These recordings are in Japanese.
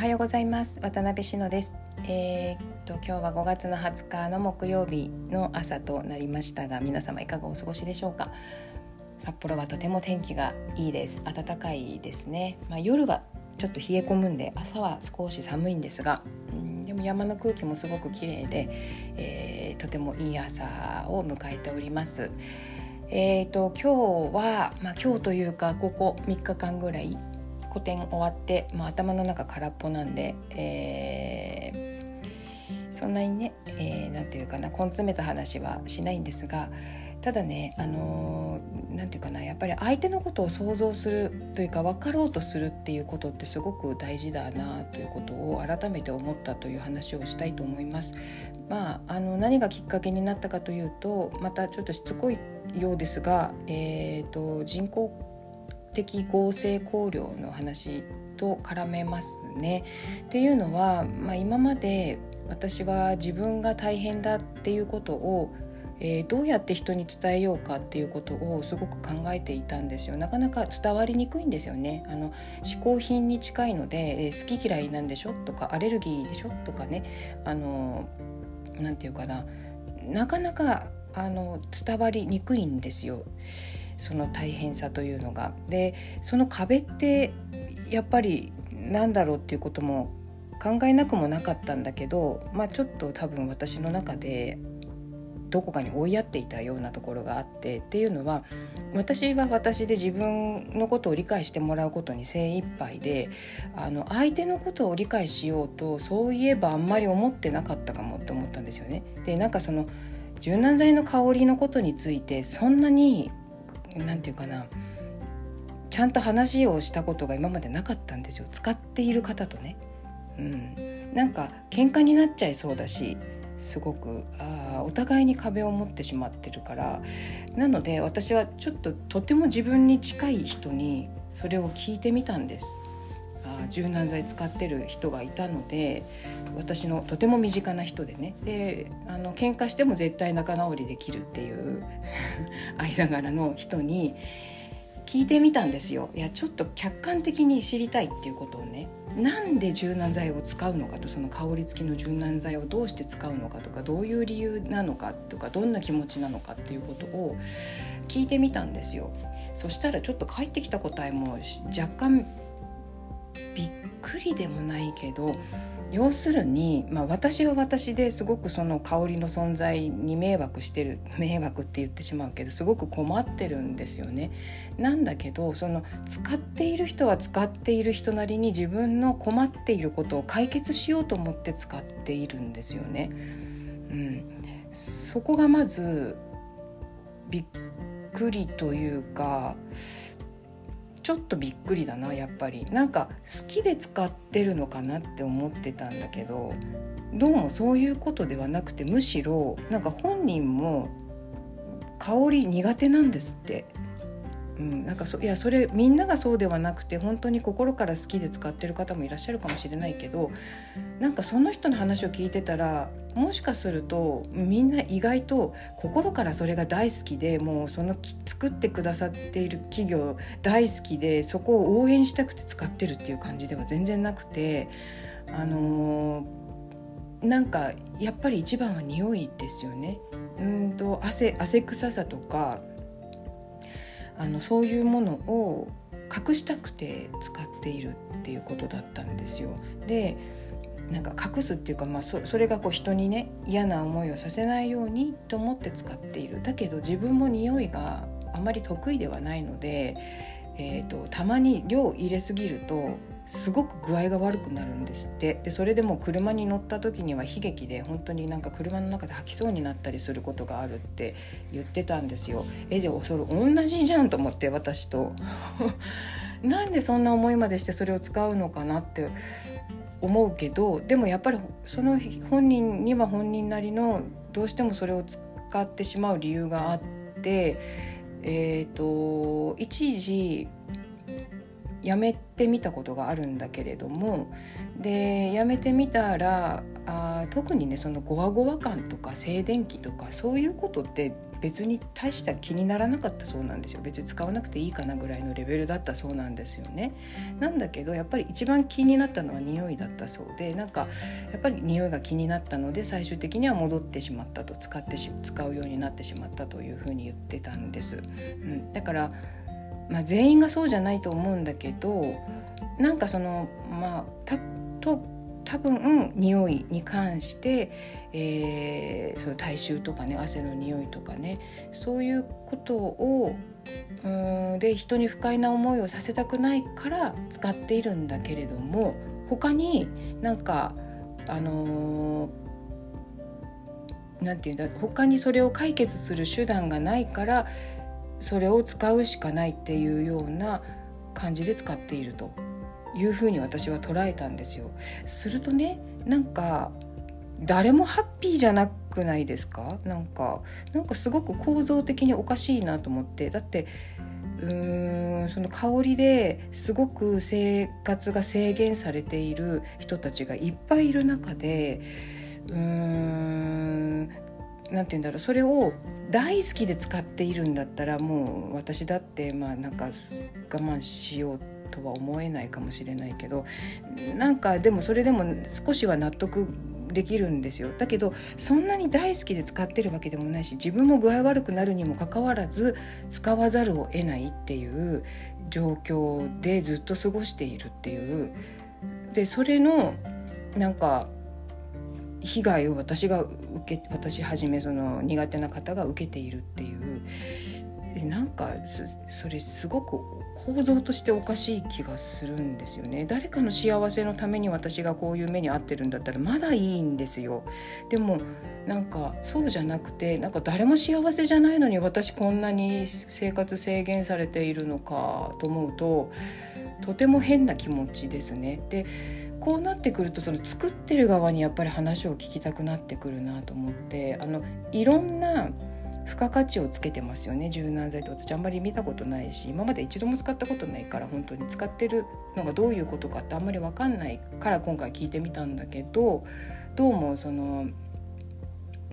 はようございます。渡辺志乃です。えー、っと今日は5月の20日の木曜日の朝となりましたが皆様いかがお過ごしでしょうか？札幌はとても天気がいいです。暖かいですね。まあ、夜はちょっと冷え込むんで朝は少し寒いんですが、うん、でも山の空気もすごく綺麗で、えー、とてもいい朝を迎えております。えーと、今日は、まあ、今日というかここ3日間ぐらい個展終わって、まあ、頭の中空っぽなんで、えー、そんなにね何、えー、て言うかな根詰めた話はしないんですがただねあの何、て言うかなやっぱり相手のことを想像するというか分かろうとするっていうことってすごく大事だなということを改めて思ったという話をしたいと思います。まあ、あの何がきっかけになったかというとまたちょっとしつこいようですが、えーと、人工的合成香料の話と絡めますね。っていうのは、まあ、今まで私は自分が大変だっていうことをえー、どうやって人に伝えようかっていうことをすごく考えていたんですよ。なかなか伝わりにくいんですよね。あの嗜好品に近いので、えー、好き嫌いなんでしょとかアレルギーでしょとかね。あのなんていうかな。なかなかあの伝わりにくいんですよ。その大変さというのが。でその壁ってやっぱりなんだろうっていうことも考えなくもなかったんだけど、まあ、ちょっと多分私の中でどこかに追いやっていたようなところがあってっていうのは私は私で自分のことを理解してもらうことに精一杯であの相手のことを理解しようとそういえばあんまり思ってなかったかもって思ったんですよね。でなんかその柔軟剤の香りのことについてそんなに何て言うかなちゃんと話をしたことが今までなかったんですよ使っている方とね。うん、なんか喧嘩になっちゃいそうだしすごくあお互いに壁を持ってしまってるからなので私はちょっととても自分に近い人にそれを聞いてみたんです。柔軟剤使ってる人がいたので私のとても身近な人でね。であの喧嘩しても絶対仲直りできるっていう 間柄の人に聞いてみたんですよ。いやちょっと客観的に知りたいっていうことをね。なんで柔軟剤を使うのかとその香り付きの柔軟剤をどうして使うのかとかどういう理由なのかとかどんな気持ちなのかっていうことを聞いてみたんですよ。そしたらちょっと返ってきた答えも若干びっくりでもないけど要するに、まあ、私は私ですごくその香りの存在に迷惑してる迷惑って言ってしまうけどすごく困ってるんですよね。なんだけどその使っている人は使っている人なりに自分の困っていることを解決しようと思って使っているんですよね。うん、そこがまずびっくりというかちょっとびっくりだなやっぱり。なんか好きで使ってるのかなって思ってたんだけどどうもそういうことではなくてむしろなんか本人も香り苦手なんですって。うん、なんかそいやそれみんながそうではなくて本当に心から好きで使ってる方もいらっしゃるかもしれないけどなんかその人の話を聞いてたらもしかするとみんな意外と心からそれが大好きでもうその作ってくださっている企業大好きでそこを応援したくて使ってるっていう感じでは全然なくてあのー、なんかやっぱり一番は匂いですよね。うんと汗汗臭さとかあのそういうものを隠したくて使っているっていうことだったんですよ。でなんか隠すっていうか、まあ、そそれがこう人にね嫌な思いをさせないようにと思って使っているだけど自分も匂いがあまり得意ではないので、えーと、たまに量入れすぎるとすごく具合が悪くなるんですってでそれでも車に乗った時には悲劇で本当になんか車の中で吐きそうになったりすることがあるって言ってたんですよ。えじゃあそれ同じじゃんと思って私と。なんでそんな思いまでしてそれを使うのかなって思うけどでもやっぱりその本人には本人なりのどうしてもそれを使ってしまう理由があってえっ、ー、と一時やめてみたことがあるんだけれどもでやめてみたらあ特にねそのゴワゴワ感とか静電気とかそういうことって別に大した気にならなかったそうなんですよ。別に使わなくていいかなぐらいのレベルだったそうなんですよね。なんだけどやっぱり一番気になったのは匂いだったそうでなんかやっぱり匂いが気になったので最終的には戻ってしまったと使ってし使うようになってしまったというふうに言ってたんです、うん、だからまあ、全員がそうじゃないと思うんだけどなんかそのまあたと多分匂いに関して、えー、その体臭とかね汗の匂いとかねそういうことをうんで人に不快な思いをさせたくないから使っているんだけれども他になんかあのー、なんていうんだ他にそれを解決する手段がないからそれを使うしかないっていうような感じで使っているというふうに私は捉えたんですよ。するとねなんか誰もハッピーじゃなくないですか？なんかなんかすごく構造的におかしいなと思ってだってうーんその香りですごく生活が制限されている人たちがいっぱいいる中でうーんなんて言うんだろうそれを大好きで使っているんだったらもう私だってまあなんか我慢しようとは思えないかもしれないけどなんかでもそれでも少しは納得できるんですよ。だけどそんなに大好きで使ってるわけでもないし自分も具合悪くなるにもかかわらず使わざるを得ないっていう状況でずっと過ごしているっていう。でそれのなんか被害を私が受け私はじめその苦手な方が受けているっていう。なんかそれすごく構造としておかしい気がするんですよね。誰かの幸せのために私がこういう目に遭ってるんだったらまだいいんですよ。でもなんかそうじゃなくてなんか誰も幸せじゃないのに私こんなに生活制限されているのかと思うととても変な気持ちですね。でこうなってくるとその作ってる側にやっぱり話を聞きたくなってくるなと思ってあのいろんな付加価値をつけてますよね。柔軟剤って私あんまり見たことないし今まで一度も使ったことないから本当に。使ってるのがどういうことかってあんまり分かんないから今回聞いてみたんだけどどうもその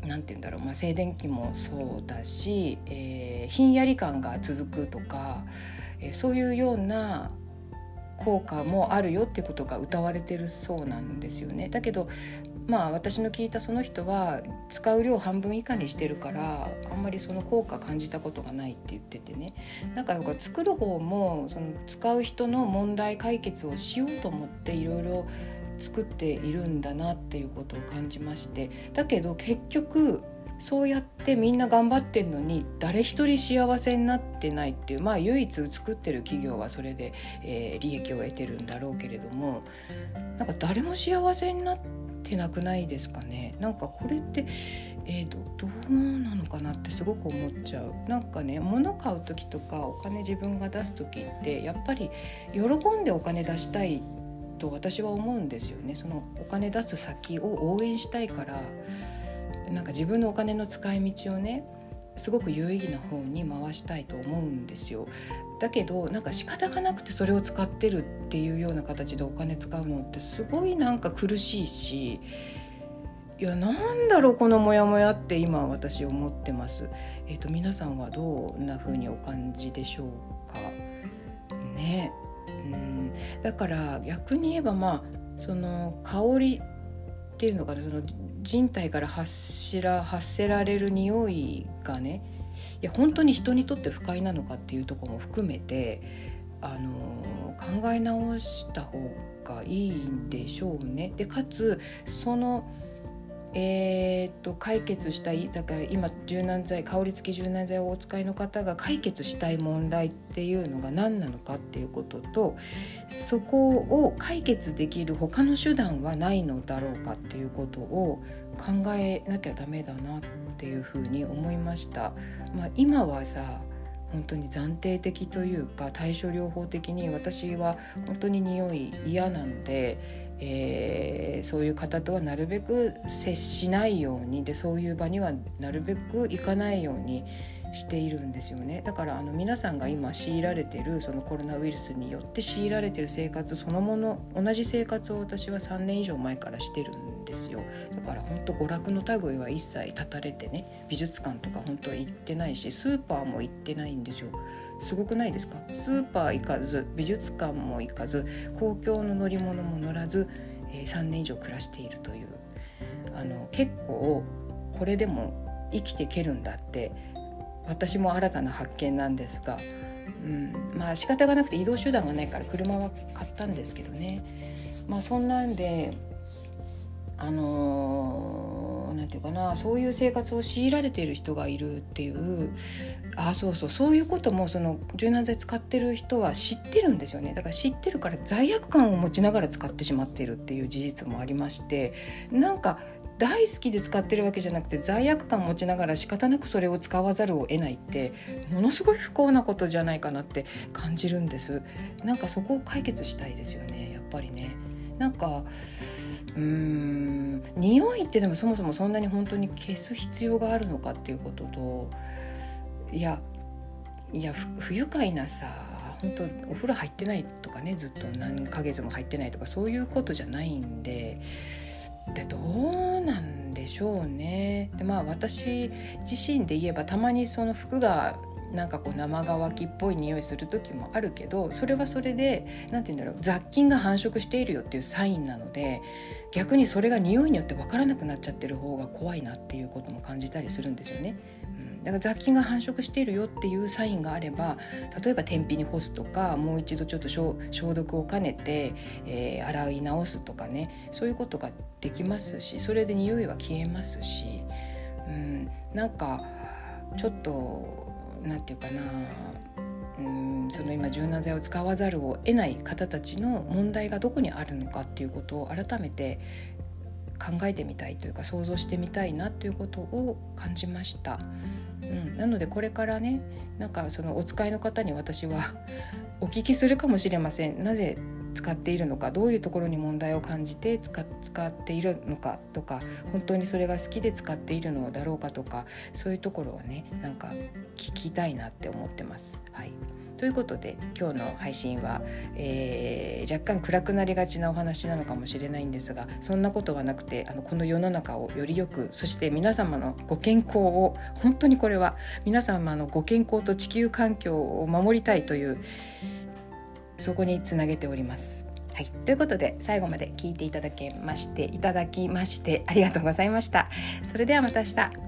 何て言うんだろう、まあ、静電気もそうだし、えー、ひんやり感が続くとか、えー、そういうような効果もあるよっていうことが謳われてるそうなんですよね。だけどまあ私の聞いたその人は使う量半分以下にしてるからあんまりその効果感じたことがないって言っててねなんか作る方もその使う人の問題解決をしようと思っていろいろ作っているんだなっていうことを感じましてだけど結局そうやってみんな頑張ってんのに誰一人幸せになってないっていうまあ唯一作ってる企業はそれで、えー、利益を得てるんだろうけれどもなんか誰も幸せになってなくないですかね？なんかこれって、えー、どどうなのかなってすごく思っちゃう。なんかね物買う時とかお金自分が出す時ってやっぱり喜んでお金出したいと私は思うんですよね。そのお金出す先を応援したいからなんか自分のお金の使い道をねすごく有意義な方に回したいと思うんですよだけどなんか仕方がなくてそれを使ってるっていうような形でお金使うのってすごいなんか苦しいしいやなんだろうこのモヤモヤって今私思ってます。えっ、ー、と皆さんはどんな風にお感じでしょうか？ね、うんだから逆に言えばまあその香りていうのかなその人体から発しら発せられる匂いがねいや本当に人にとって不快なのかっていうとこも含めてあの考え直した方がいいんでしょうね。でかつそのえー、っと解決したいだから今柔軟剤香り付き柔軟剤をお使いの方が解決したい問題っていうのが何なのかっていうこととそこを解決できる他の手段はないのだろうかっていうことを考えなきゃダメだなっていうふうに思いました。まあ、今はさ本当に暫定的というか対処療法的に私は本当に匂い嫌なのでえー、そういう方とはなるべく接しないようにでそういう場にはなるべく行かないようにしているんですよね。だからあの皆さんが今強いられてるそのコロナウイルスによって強いられてる生活そのもの同じ生活を私は3年以上前からしてるんですよ。だから本当娯楽の類は一切断たれてね美術館とか本当は行ってないしスーパーも行ってないんですよ。すごくないですか？スーパー行かず美術館も行かず公共の乗り物も乗らず、えー、3年以上暮らしているという。あの結構これでも生きていけるんだって私も新たな発見なんですが、うん、まあ仕方がなくて移動手段がないから車は買ったんですけどね。まあそんなんであの何、ー、て言うかなそういう生活を強いられている人がいるっていうあそうそうそういうこともその柔軟剤使ってる人は知ってるんですよね。だから知ってるから罪悪感を持ちながら使ってしまっているっていう事実もありましてなんか大好きで使ってるわけじゃなくて罪悪感持ちながら仕方なくそれを使わざるを得ないってものすごい不幸なことじゃないかなって感じるんです。なんかそこを解決したいですよねやっぱりね。なんかうーん匂いってでもそもそもそんなに本当に消す必要があるのかっていうことといやいや不愉快なさ本当お風呂入ってないとかねずっと何ヶ月も入ってないとかそういうことじゃないんででどうなんでしょうね。でまあ私自身で言えばたまにその服がなんかこう生乾きっぽい匂いする時もあるけどそれはそれで何て言うんだろう雑菌が繁殖しているよっていうサインなので逆にそれが匂いによって分からなくなっちゃってる方が怖いなっていうことも感じたりするんですよね。だから雑菌が繁殖しているよっていうサインがあれば例えば天日に干すとかもう一度ちょっと消毒を兼ねて、えー、洗い直すとかねそういうことができますしそれで匂いは消えますし、うん、なんかちょっと何て言うかなうんその今柔軟剤を使わざるを得ない方たちの問題がどこにあるのかっていうことを改めて考えてみたいというか想像してみたいなということを感じました。うん、なのでこれからねなんかそのお使いの方に私は お聞きするかもしれませんなぜ使っているのかどういうところに問題を感じて使っているのかとか本当にそれが好きで使っているのだろうかとかそういうところをねなんか聞きたいなって思ってます。はいということで今日の配信は、えー、若干暗くなりがちなお話なのかもしれないんですがそんなことはなくてあのこの世の中をよりよくそして皆様のご健康を本当にこれは皆様のご健康と地球環境を守りたいというそこにつなげております。はい、ということで最後まで聞いていただけましていただきましてありがとうございました。それではまた明日